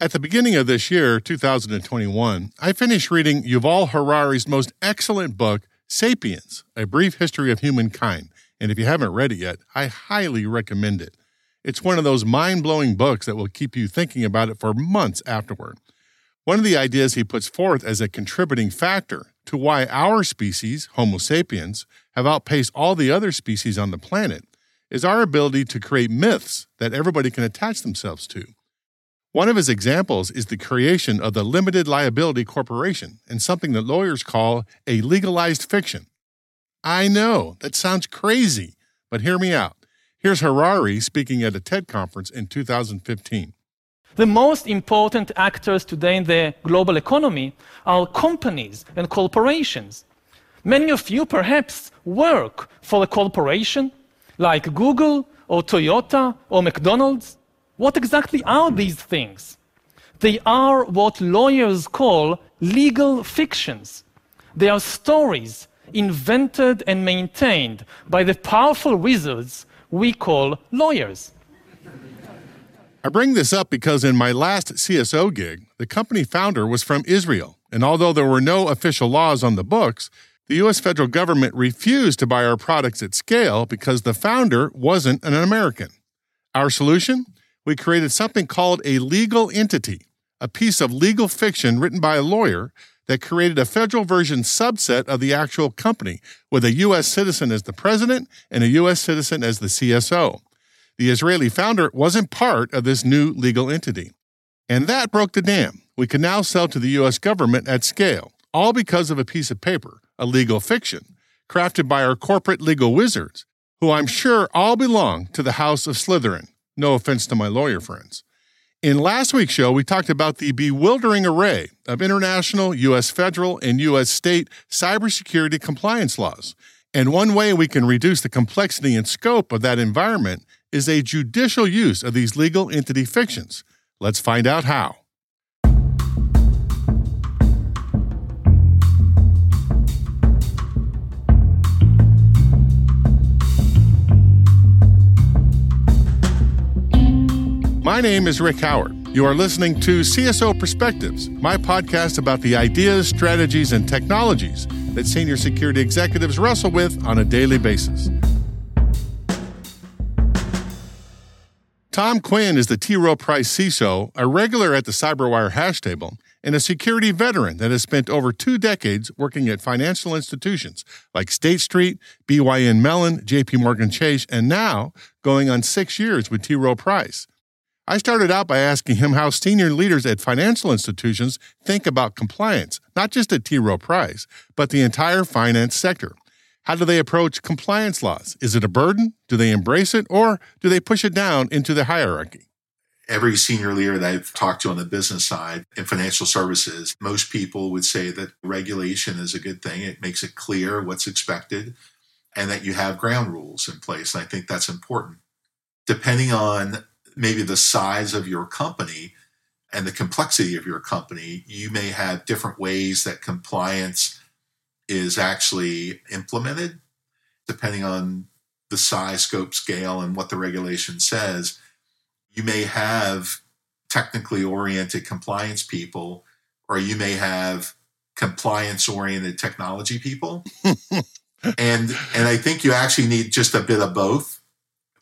At the beginning of this year, 2021, I finished reading Yuval Harari's most excellent book, Sapiens A Brief History of Humankind. And if you haven't read it yet, I highly recommend it. It's one of those mind blowing books that will keep you thinking about it for months afterward. One of the ideas he puts forth as a contributing factor to why our species, Homo sapiens, have outpaced all the other species on the planet is our ability to create myths that everybody can attach themselves to. One of his examples is the creation of the Limited Liability Corporation and something that lawyers call a legalized fiction. I know, that sounds crazy, but hear me out. Here's Harari speaking at a TED conference in 2015. The most important actors today in the global economy are companies and corporations. Many of you perhaps work for a corporation like Google or Toyota or McDonald's. What exactly are these things? They are what lawyers call legal fictions. They are stories invented and maintained by the powerful wizards we call lawyers. I bring this up because in my last CSO gig, the company founder was from Israel. And although there were no official laws on the books, the US federal government refused to buy our products at scale because the founder wasn't an American. Our solution? We created something called a legal entity, a piece of legal fiction written by a lawyer that created a federal version subset of the actual company with a U.S. citizen as the president and a U.S. citizen as the CSO. The Israeli founder wasn't part of this new legal entity. And that broke the dam. We can now sell to the U.S. government at scale, all because of a piece of paper, a legal fiction, crafted by our corporate legal wizards, who I'm sure all belong to the House of Slytherin. No offense to my lawyer friends. In last week's show, we talked about the bewildering array of international, U.S. federal, and U.S. state cybersecurity compliance laws. And one way we can reduce the complexity and scope of that environment is a judicial use of these legal entity fictions. Let's find out how. My name is Rick Howard. You are listening to CSO Perspectives, my podcast about the ideas, strategies, and technologies that senior security executives wrestle with on a daily basis. Tom Quinn is the T. Rowe Price CISO, a regular at the CyberWire hash table, and a security veteran that has spent over two decades working at financial institutions like State Street, BNY Mellon, JP Morgan Chase, and now going on six years with T. Rowe Price. I started out by asking him how senior leaders at financial institutions think about compliance, not just at T. Rowe Price, but the entire finance sector. How do they approach compliance laws? Is it a burden? Do they embrace it? Or do they push it down into the hierarchy? Every senior leader that I've talked to on the business side in financial services, most people would say that regulation is a good thing. It makes it clear what's expected and that you have ground rules in place. And I think that's important. Depending on maybe the size of your company and the complexity of your company, you may have different ways that compliance is actually implemented, depending on the size, scope, scale, and what the regulation says. You may have technically oriented compliance people, or you may have compliance oriented technology people. and and I think you actually need just a bit of both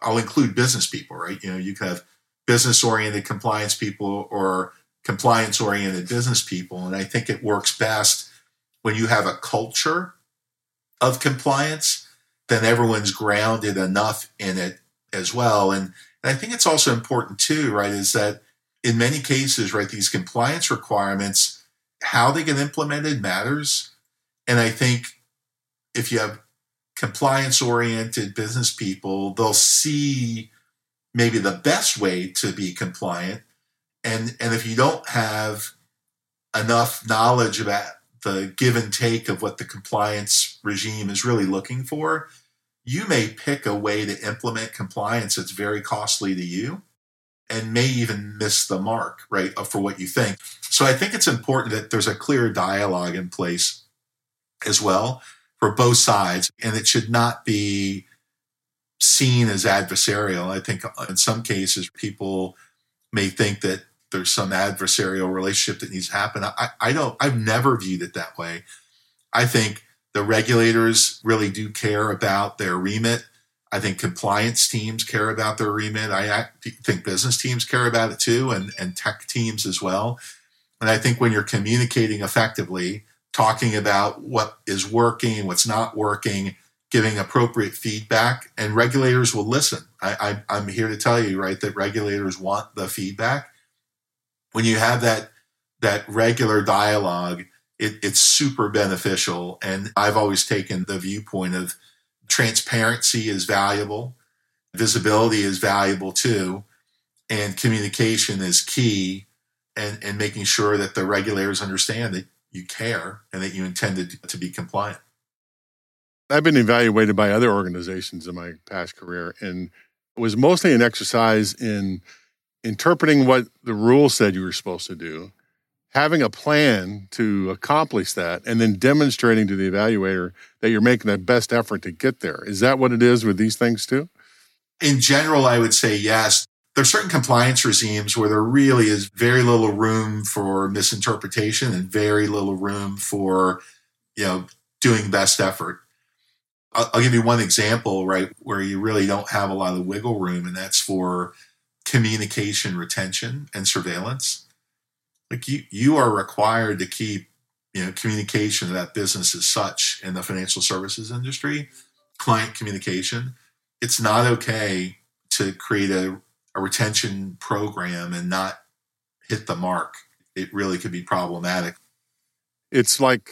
I'll include business people, right? You know, you can have business oriented compliance people or compliance oriented business people. And I think it works best when you have a culture of compliance, then everyone's grounded enough in it as well. And, and I think it's also important too, right, is that in many cases, right, these compliance requirements, how they get implemented matters. And I think if you have compliance oriented business people, they'll see maybe the best way to be compliant. And, and if you don't have enough knowledge about the give and take of what the compliance regime is really looking for, you may pick a way to implement compliance that's very costly to you and may even miss the mark, right, for what you think. So I think it's important that there's a clear dialogue in place as well for both sides, and it should not be seen as adversarial. I think uh, in some cases people may think that there's some adversarial relationship that needs to happen. I, I don't, I've never viewed it that way. I think the regulators really do care about their remit. I think compliance teams care about their remit. I think business teams care about it too, and, and tech teams as well. And I think when you're communicating effectively, talking about what is working, what's not working, giving appropriate feedback, and regulators will listen. I, I, I'm here to tell you, right, that regulators want the feedback. When you have that that regular dialogue, it, it's super beneficial. And I've always taken the viewpoint of transparency is valuable, visibility is valuable too, and communication is key. And, and making sure that the regulators understand that you care and that you intended to be compliant. I've been evaluated by other organizations in my past career, and it was mostly an exercise in interpreting what the rule said you were supposed to do, having a plan to accomplish that, and then demonstrating to the evaluator that you're making the best effort to get there. Is that what it is with these things too? In general, I would say yes there's certain compliance regimes where there really is very little room for misinterpretation and very little room for you know doing best effort. I'll, I'll, give you one example right where you really don't have a lot of wiggle room and that's for communication retention and surveillance. Like you you are required to keep you know communication that business as such in the financial services industry client communication. It's not okay to create a a retention program and not hit the mark, it really could be problematic. It's like,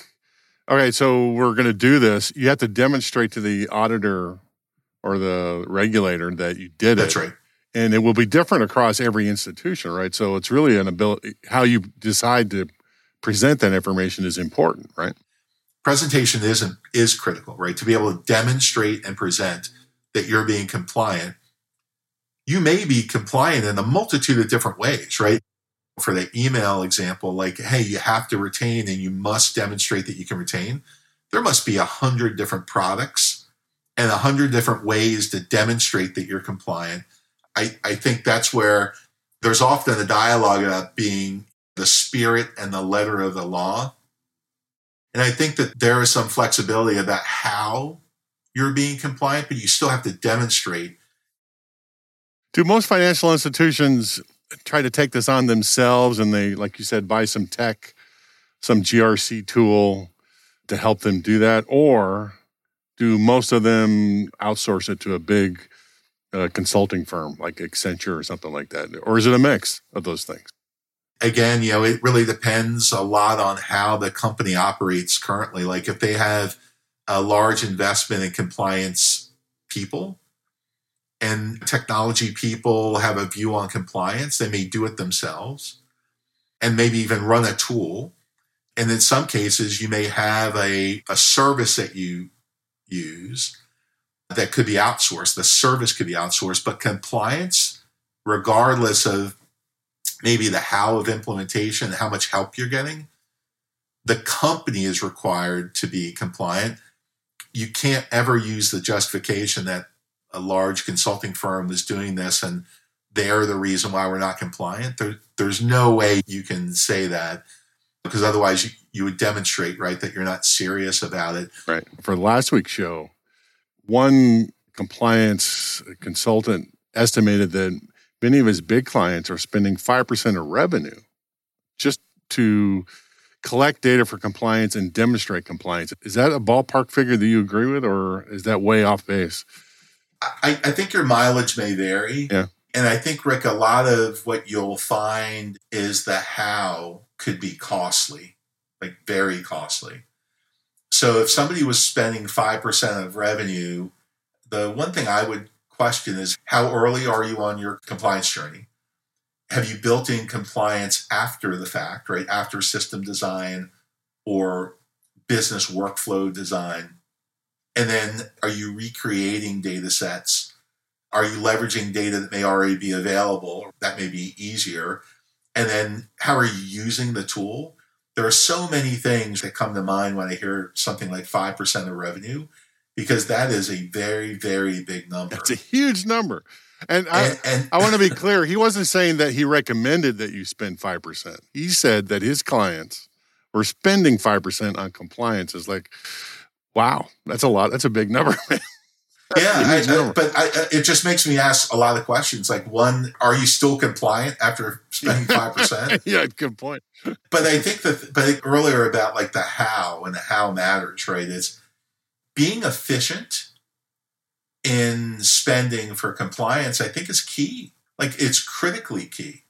okay, so we're going to do this. You have to demonstrate to the auditor or the regulator that you did That's it. That's right. And it will be different across every institution, right? So it's really an ability, how you decide to present that information is important, right? Presentation is is critical, right? To be able to demonstrate and present that you're being compliant you may be compliant in a multitude of different ways, right? For the email example, like, hey, you have to retain and you must demonstrate that you can retain. There must be a hundred different products and a hundred different ways to demonstrate that you're compliant. I, I think that's where there's often a dialogue about being the spirit and the letter of the law. And I think that there is some flexibility about how you're being compliant, but you still have to demonstrate do most financial institutions try to take this on themselves and they, like you said, buy some tech, some GRC tool to help them do that? Or do most of them outsource it to a big uh, consulting firm like Accenture or something like that? Or is it a mix of those things? Again, you know, it really depends a lot on how the company operates currently. Like if they have a large investment in compliance people, and technology people have a view on compliance. They may do it themselves and maybe even run a tool. And in some cases, you may have a, a service that you use that could be outsourced. The service could be outsourced, but compliance, regardless of maybe the how of implementation, how much help you're getting, the company is required to be compliant. You can't ever use the justification that a large consulting firm that's doing this and they're the reason why we're not compliant. There, there's no way you can say that because otherwise you, you would demonstrate, right, that you're not serious about it. Right. For last week's show, one compliance consultant estimated that many of his big clients are spending 5% of revenue just to collect data for compliance and demonstrate compliance. Is that a ballpark figure that you agree with, or is that way off base? I, I think your mileage may vary. Yeah. And I think, Rick, a lot of what you'll find is the how could be costly, like very costly. So if somebody was spending 5% of revenue, the one thing I would question is how early are you on your compliance journey? Have you built in compliance after the fact, right? After system design or business workflow design? And then are you recreating data sets? Are you leveraging data that may already be available? That may be easier. And then how are you using the tool? There are so many things that come to mind when I hear something like 5% of revenue, because that is a very, very big number. It's a huge number. And, I, and, and I want to be clear, he wasn't saying that he recommended that you spend 5%. He said that his clients were spending 5% on compliance. Is like, wow, that's a lot. That's a big number. yeah, I, I, but I, it just makes me ask a lot of questions. Like, one, are you still compliant after spending five percent? yeah, good point. But I think that, but earlier about like the how and the how matters, right? Is being efficient in spending for compliance. I think is key. Like, it's critically key.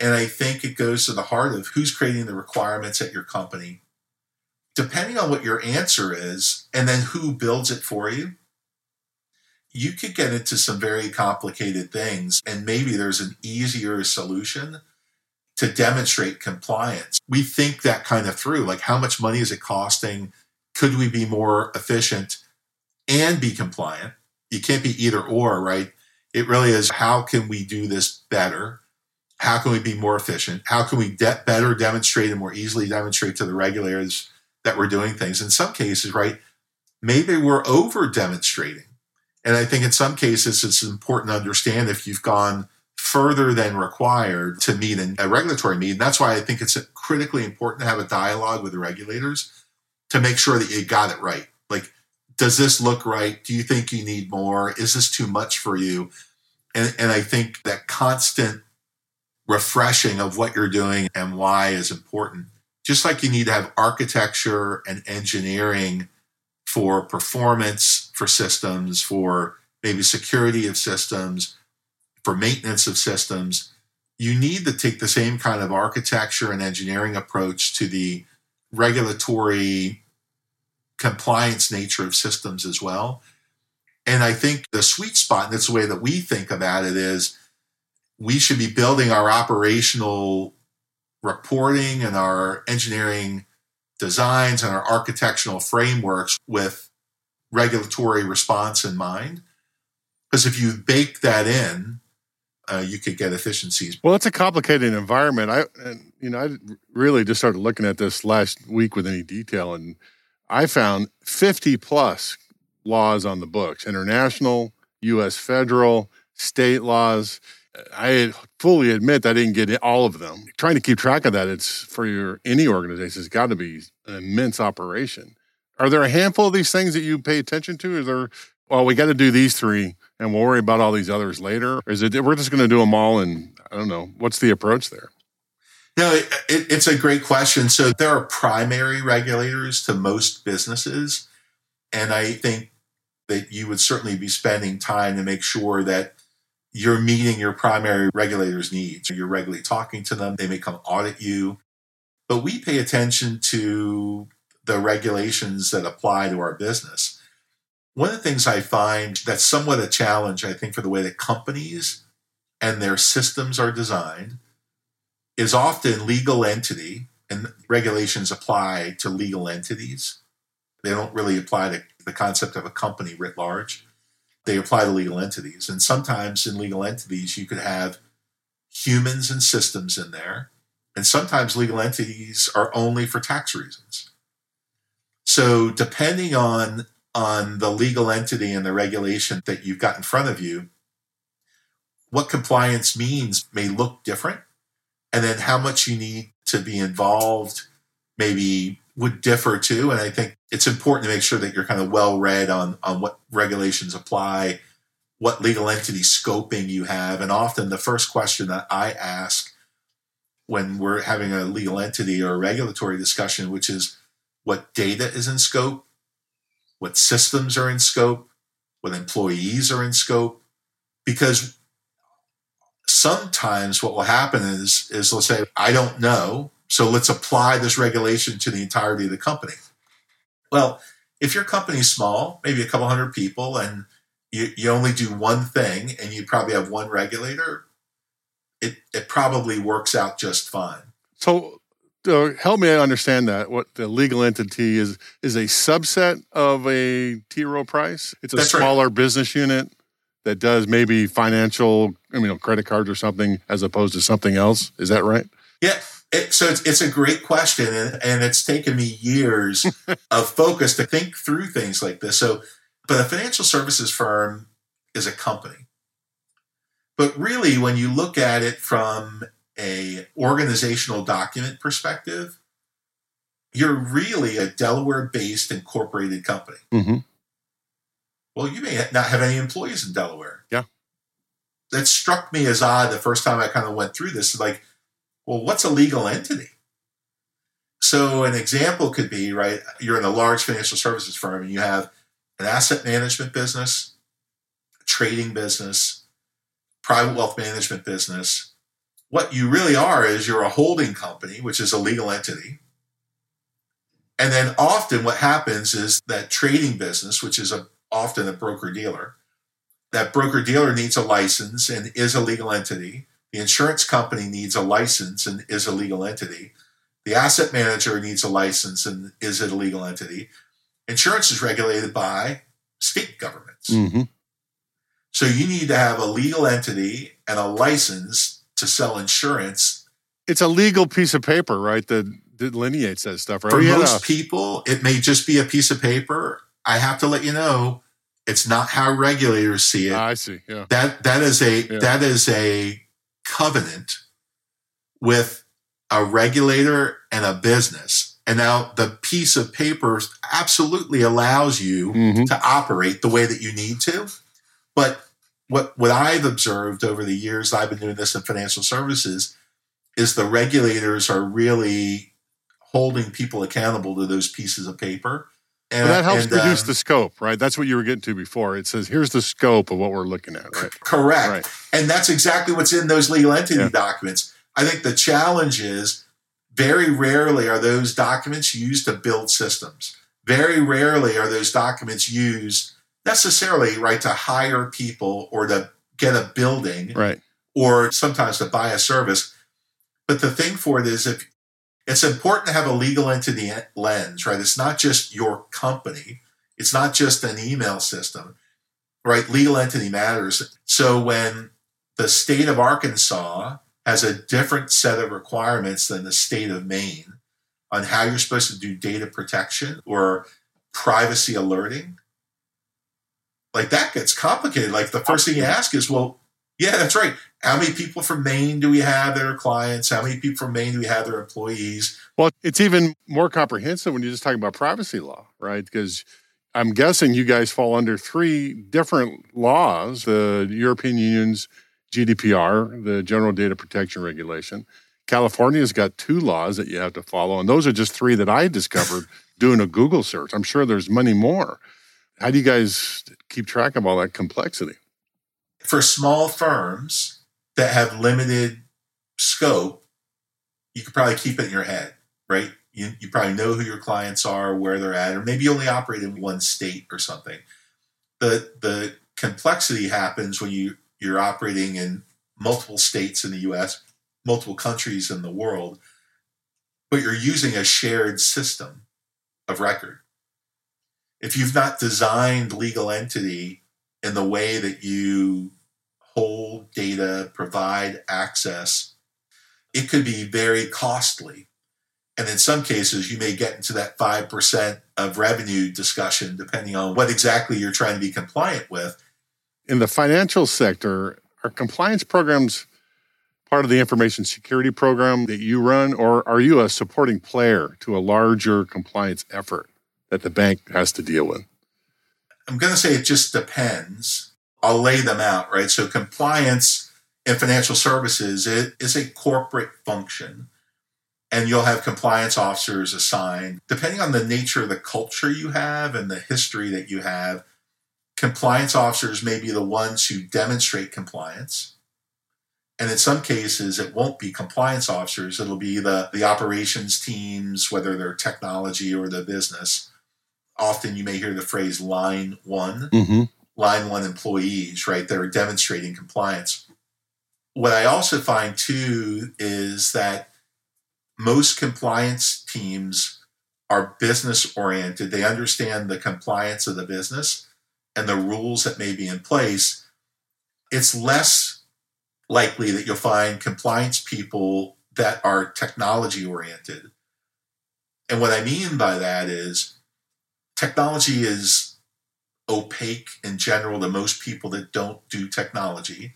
And I think it goes to the heart of who's creating the requirements at your company. Depending on what your answer is, and then who builds it for you, you could get into some very complicated things, and maybe there's an easier solution to demonstrate compliance. We think that kind of through like, how much money is it costing? Could we be more efficient and be compliant? You can't be either or, right? It really is how can we do this better? How can we be more efficient? How can we de- better demonstrate and more easily demonstrate to the regulators that we're doing things? In some cases, right, maybe we're over demonstrating and I think in some cases, it's important to understand if you've gone further than required to meet a regulatory need. And that's why I think it's critically important to have a dialogue with the regulators to make sure that you got it right. Like, does this look right? Do you think you need more? Is this too much for you? And, and I think that constant refreshing of what you're doing and why is important. Just like you need to have architecture and engineering for performance for systems, for maybe security of systems, for maintenance of systems. You need to take the same kind of architecture and engineering approach to the regulatory compliance nature of systems as well. And I think the sweet spot, and that's the way that we think about it, is we should be building our operational reporting and our engineering designs and our architectural frameworks with regulatory response in mind. Because if you bake that in, uh, you could get efficiencies. Well, it's a complicated environment. I, and, you know, I really just started looking at this last week with any detail, and I found 50 plus laws on the books, international, U.S. federal, state laws. I fully admit I didn't get all of them. Trying to keep track of that, it's for your any organization, it's got to be an immense operation. Are there a handful of these things that you pay attention to? Is there, well, we got to do these three and we'll worry about all these others later? Or is it, we're just going to do them all and I don't know, what's the approach there? No, it, it, it's a great question. So there are primary regulators to most businesses. And I think that you would certainly be spending time to make sure that you're meeting your primary regulators' needs. You're regularly talking to them. They may come audit you. But we pay attention to the regulations that apply to our business. One of the things I find that's somewhat a challenge, I think, for the way that companies and their systems are designed is often legal entity, and regulations apply to legal entities. They don't really apply to the concept of a company writ large they apply to legal entities. And sometimes in legal entities, you could have humans and systems in there. And sometimes legal entities are only for tax reasons. So depending on, on the legal entity and the regulation that you've got in front of you, what compliance means may look different. And then how much you need to be involved maybe would differ too. And I think it's important to make sure that you're kind of well read on, on what regulations apply, what legal entity scoping you have. And often the first question that I ask when we're having a legal entity or a regulatory discussion, which is what data is in scope, what systems are in scope, what employees are in scope. Because sometimes what will happen is, is let's say, I don't know, so let's apply this regulation to the entirety of the company. Well, if your company's small, maybe a couple hundred people, and you, you only do one thing and you probably have one regulator, it, it probably works out just fine. So uh, help me understand that what the legal entity is is a subset of a T Rowe Price. It's a That's right. smaller business unit that does maybe financial, I mean, credit cards or something, as opposed to something else. Is that right? Yeah. It, so it's, it's a great question, and, and it's taken me years of focus to think through things like this. So, but a financial services firm is a company. But really, when you look at it from a organizational document perspective, you're really a Delaware-based incorporated company. Mm-hmm. Well, you may not have any employees in Delaware. Yeah. That struck me as odd the first time I kind of went through this. Like, well, what's a legal entity? So, an example could be right, you're in a large financial services firm and you have an asset management business, a trading business, private wealth management business. What you really are is you're a holding company, which is a legal entity. And then often what happens is that trading business, which is a, often a broker dealer, that broker dealer needs a license and is a legal entity. The insurance company needs a license and is a legal entity. The asset manager needs a license and is a legal entity. Insurance is regulated by state governments. Mm-hmm. So you need to have a legal entity and a license to sell insurance. It's a legal piece of paper, right? That delineates that stuff, right? For had most people, it may just be a piece of paper. I have to let you know, it's not how regulators see it. I see. Yeah. that that is a Yeah. that is a covenant with a regulator and a business. And now the piece of paper absolutely allows you Mhm. to operate the way that you need to. But what what I've observed over the years I've been doing this in financial services is the regulators are really holding people accountable to those pieces of paper. And Well, that helps and, reduce um, the scope, right? That's what you were getting to before. It says, here's the scope of what we're looking at, right? Correct. Right. And that's exactly what's in those legal entity Yeah. documents. I think the challenge is very rarely are those documents used to build systems. Very rarely are those documents used necessarily, right, to hire people or to get a building Right. or sometimes to buy a service. But the thing for it is if it's important to have a legal entity lens, right? It's not just your company. It's not just an email system, right? Legal entity matters. So when the state of Arkansas has a different set of requirements than the state of Maine on how you're supposed to do data protection or privacy alerting, like that gets complicated. Like the first thing you ask is, well, yeah, that's right. How many people from Maine do we have that are clients? How many people from Maine do we have that are employees? Well, it's even more comprehensive when you're just talking about privacy law, right? Because I'm guessing you guys fall under three different laws the European Union's GDPR, the General Data Protection Regulation. California's got two laws that you have to follow, and those are just three that I discovered doing a Google search. I'm sure there's many more. How do you guys keep track of all that complexity? For small firms that have limited scope, you could probably keep it in your head, right? You, you probably know who your clients are, where they're at, or maybe you only operate in one state or something. The the complexity happens when you you're operating in multiple states in the US, multiple countries in the world, but you're using a shared system of record. If you've not designed legal entity in the way that you hold data, provide access, it could be very costly. And in some cases, you may get into that 5% of revenue discussion, depending on what exactly you're trying to be compliant with. In the financial sector, are compliance programs part of the information security program that you run, or are you a supporting player to a larger compliance effort that the bank has to deal with? I'm going to say it just depends. I'll lay them out, right? So compliance in financial services it is a corporate function. And you'll have compliance officers assigned. Depending on the nature of the culture you have and the history that you have, compliance officers may be the ones who demonstrate compliance. And in some cases, it won't be compliance officers. It'll be the, the operations teams, whether they're technology or the business. Often you may hear the phrase line one. Mm-hmm line one employees, right, that are demonstrating compliance. What I also find too is that most compliance teams are business oriented. They understand the compliance of the business and the rules that may be in place. It's less likely that you'll find compliance people that are technology oriented. And what I mean by that is technology is opaque in general to most people that don't do technology.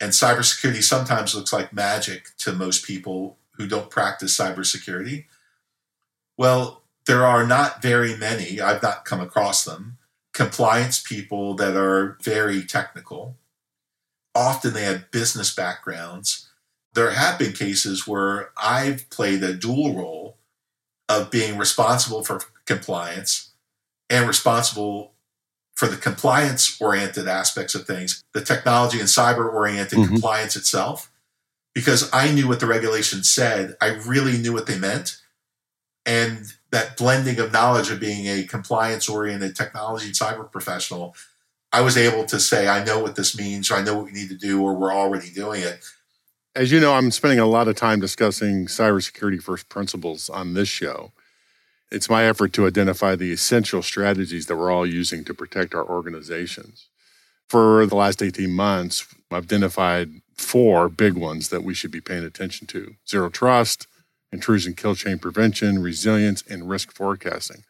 And cybersecurity sometimes looks like magic to most people who don't practice cybersecurity. Well, there are not very many, I've not come across them, compliance people that are very technical. Often they have business backgrounds. There have been cases where I've played a dual role of being responsible for compliance and responsible for the compliance oriented aspects of things, the technology and cyber oriented mm-hmm. compliance itself, because I knew what the regulations said. I really knew what they meant. And that blending of knowledge of being a compliance oriented technology and cyber professional, I was able to say, I know what this means, or I know what we need to do, or we're already doing it. As you know, I'm spending a lot of time discussing cybersecurity first principles on this show. It's my effort to identify the essential strategies that we're all using to protect our organizations. For the last 18 months, I've identified four big ones that we should be paying attention to zero trust, intrusion kill chain prevention, resilience, and risk forecasting.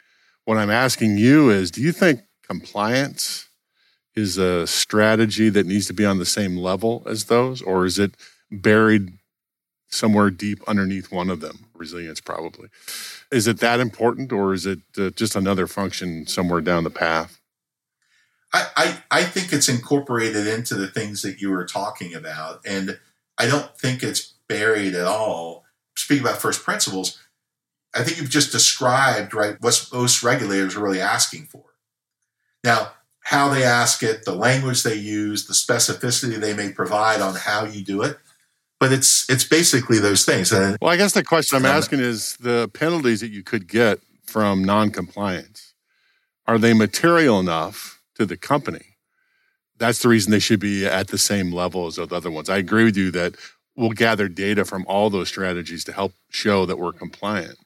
What I'm asking you is do you think compliance is a strategy that needs to be on the same level as those, or is it buried somewhere deep underneath one of them? Resilience, probably. Is it that important, or is it uh, just another function somewhere down the path? I, I, I think it's incorporated into the things that you were talking about, and I don't think it's buried at all. Speaking about first principles, I think you've just described right what most regulators are really asking for. Now, how they ask it, the language they use, the specificity they may provide on how you do it, but it's it's basically those things. Well, I guess the question I'm asking is the penalties that you could get from non-compliance are they material enough to the company? That's the reason they should be at the same level as the other ones. I agree with you that we'll gather data from all those strategies to help show that we're compliant.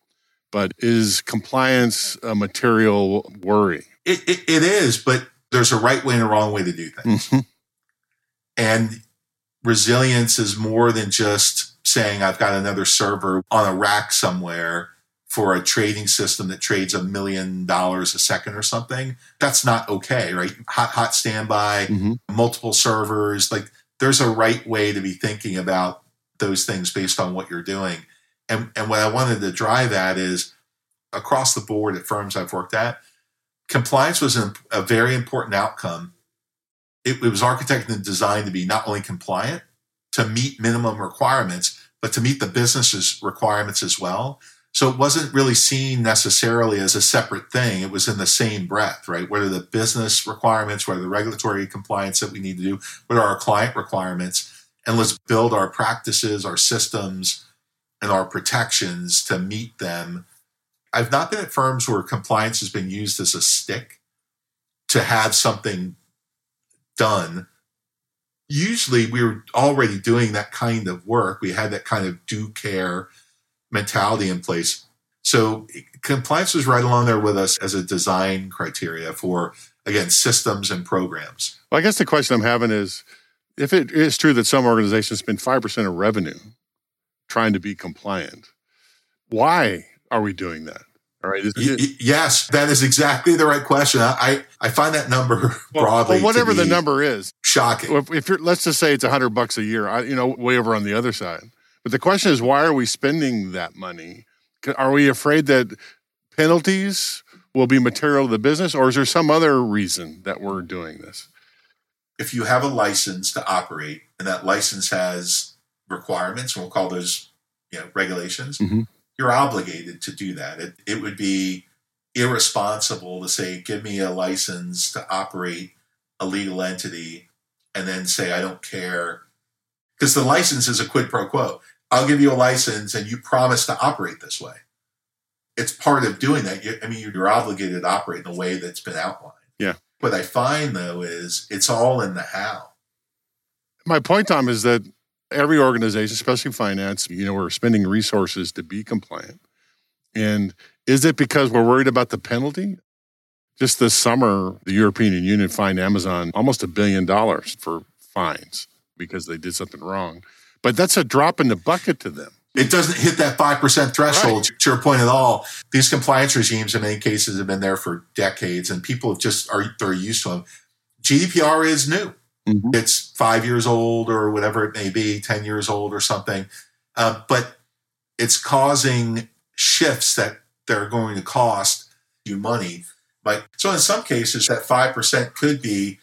But is compliance a material worry? It, it, it is, but there's a right way and a wrong way to do things. Mm-hmm. And resilience is more than just saying I've got another server on a rack somewhere for a trading system that trades a million dollars a second or something. That's not okay, right? Hot, hot standby, mm-hmm. multiple servers. Like there's a right way to be thinking about those things based on what you're doing. And, and what I wanted to drive at is across the board at firms I've worked at, compliance was a, a very important outcome it, it was architected and designed to be not only compliant to meet minimum requirements, but to meet the business's requirements as well. So it wasn't really seen necessarily as a separate thing. It was in the same breath, right? What are the business requirements? What are the regulatory compliance that we need to do? What are our client requirements? And let's build our practices, our systems, and our protections to meet them. I've not been at firms where compliance has been used as a stick to have something done. Usually, we were already doing that kind of work. We had that kind of do care mentality in place. So, compliance was right along there with us as a design criteria for, again, systems and programs. Well, I guess the question I'm having is if it is true that some organizations spend 5% of revenue trying to be compliant, why are we doing that? All right. yes, that is exactly the right question. I, I find that number well, broadly. Well, whatever the number is, shocking. If, if, you're, let's just say it's a hundred bucks a year, I, you know, way over on the other side. But the question is, why are we spending that money? Are we afraid that penalties will be material to the business, or is there some other reason that we're doing this? if you have a license to operate and that license has requirements, and we'll call those you know, regulations, Mhm. You're obligated to do that. It, it would be irresponsible to say, give me a license to operate a legal entity and then say, I don't care. Because the license is a quid pro quo. I'll give you a license and you promise to operate this way. It's part of doing that. You, I mean, you're obligated to operate in the way that's been outlined. Yeah. What I find though is it's all in the how. My point, Tom, is that every organization, especially finance, you know, we're spending resources to be compliant. And is it because we're worried about the penalty? Just this summer, the European Union fined Amazon almost a billion dollars for fines because they did something wrong. But that's a drop in the bucket to them. It doesn't hit that 5% threshold Right. to your point at all. These compliance regimes in many cases have been there for decades and people have just are they're used to them. GDPR is new. Mhm. It's five years old or whatever it may be, 10 years old or something. Uh, but it's causing shifts that they're going to cost you money. But so in some cases, that 5% could be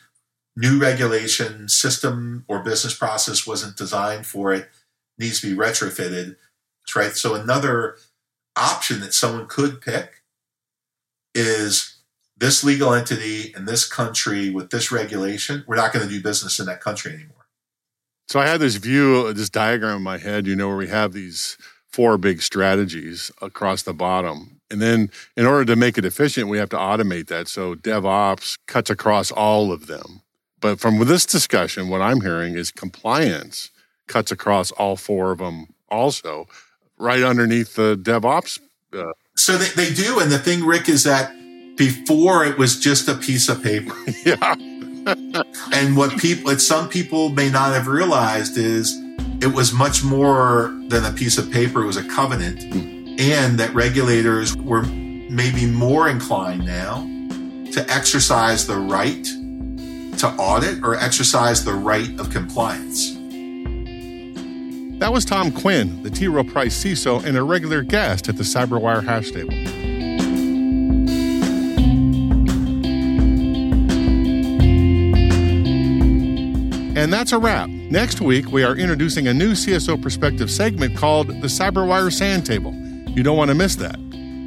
new regulation, system or business process wasn't designed for it, needs to be retrofitted. Right. So another option that someone could pick is this legal entity in this country with this regulation, we're not going to do business in that country anymore. So I had this view, this diagram in my head, you know, where we have these four big strategies across the bottom. And then in order to make it efficient, we have to automate that. So DevOps cuts across all of them. But from this discussion, what I'm hearing is compliance cuts across all four of them also, right underneath the DevOps. Uh, So they, they do. And the thing, Rick, is that before it was just a piece of paper. yeah. And what people, what some people may not have realized is it was much more than a piece of paper. It was a covenant, hmm. and that regulators were maybe more inclined now to exercise the right to audit or exercise the right of compliance. That was Tom Quinn, the T. Rowe Price CISO and a regular guest at the CyberWire hash table. And that's a wrap. Next week, we are introducing a new CSO perspective segment called the CyberWire Sand Table. You don't want to miss that.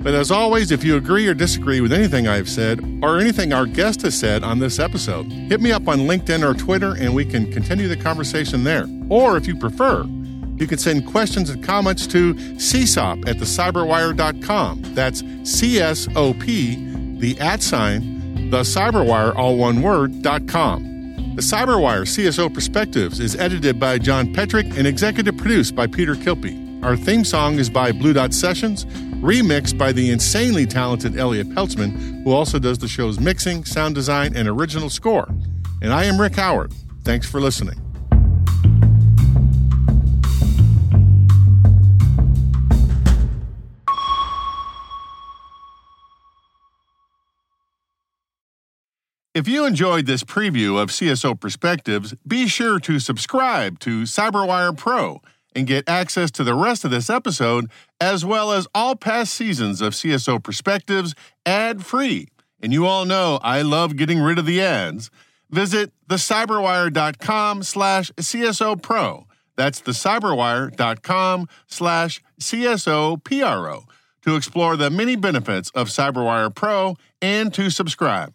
But as always, if you agree or disagree with anything I've said or anything our guest has said on this episode, hit me up on LinkedIn or Twitter and we can continue the conversation there. Or if you prefer, you can send questions and comments to csop at thecyberwire.com. That's C S O P, the at sign, the cyberwire, all one word, dot com. The Cyberwire CSO Perspectives is edited by John Petrik and executive produced by Peter Kilpie. Our theme song is by Blue Dot Sessions, remixed by the insanely talented Elliot Peltzman, who also does the show's mixing, sound design, and original score. And I am Rick Howard. Thanks for listening. If you enjoyed this preview of CSO Perspectives, be sure to subscribe to CyberWire Pro and get access to the rest of this episode, as well as all past seasons of CSO Perspectives ad free. And you all know I love getting rid of the ads. Visit thecyberwire.com slash CSO Pro. That's thecyberwire.com slash CSO PRO to explore the many benefits of CyberWire Pro and to subscribe.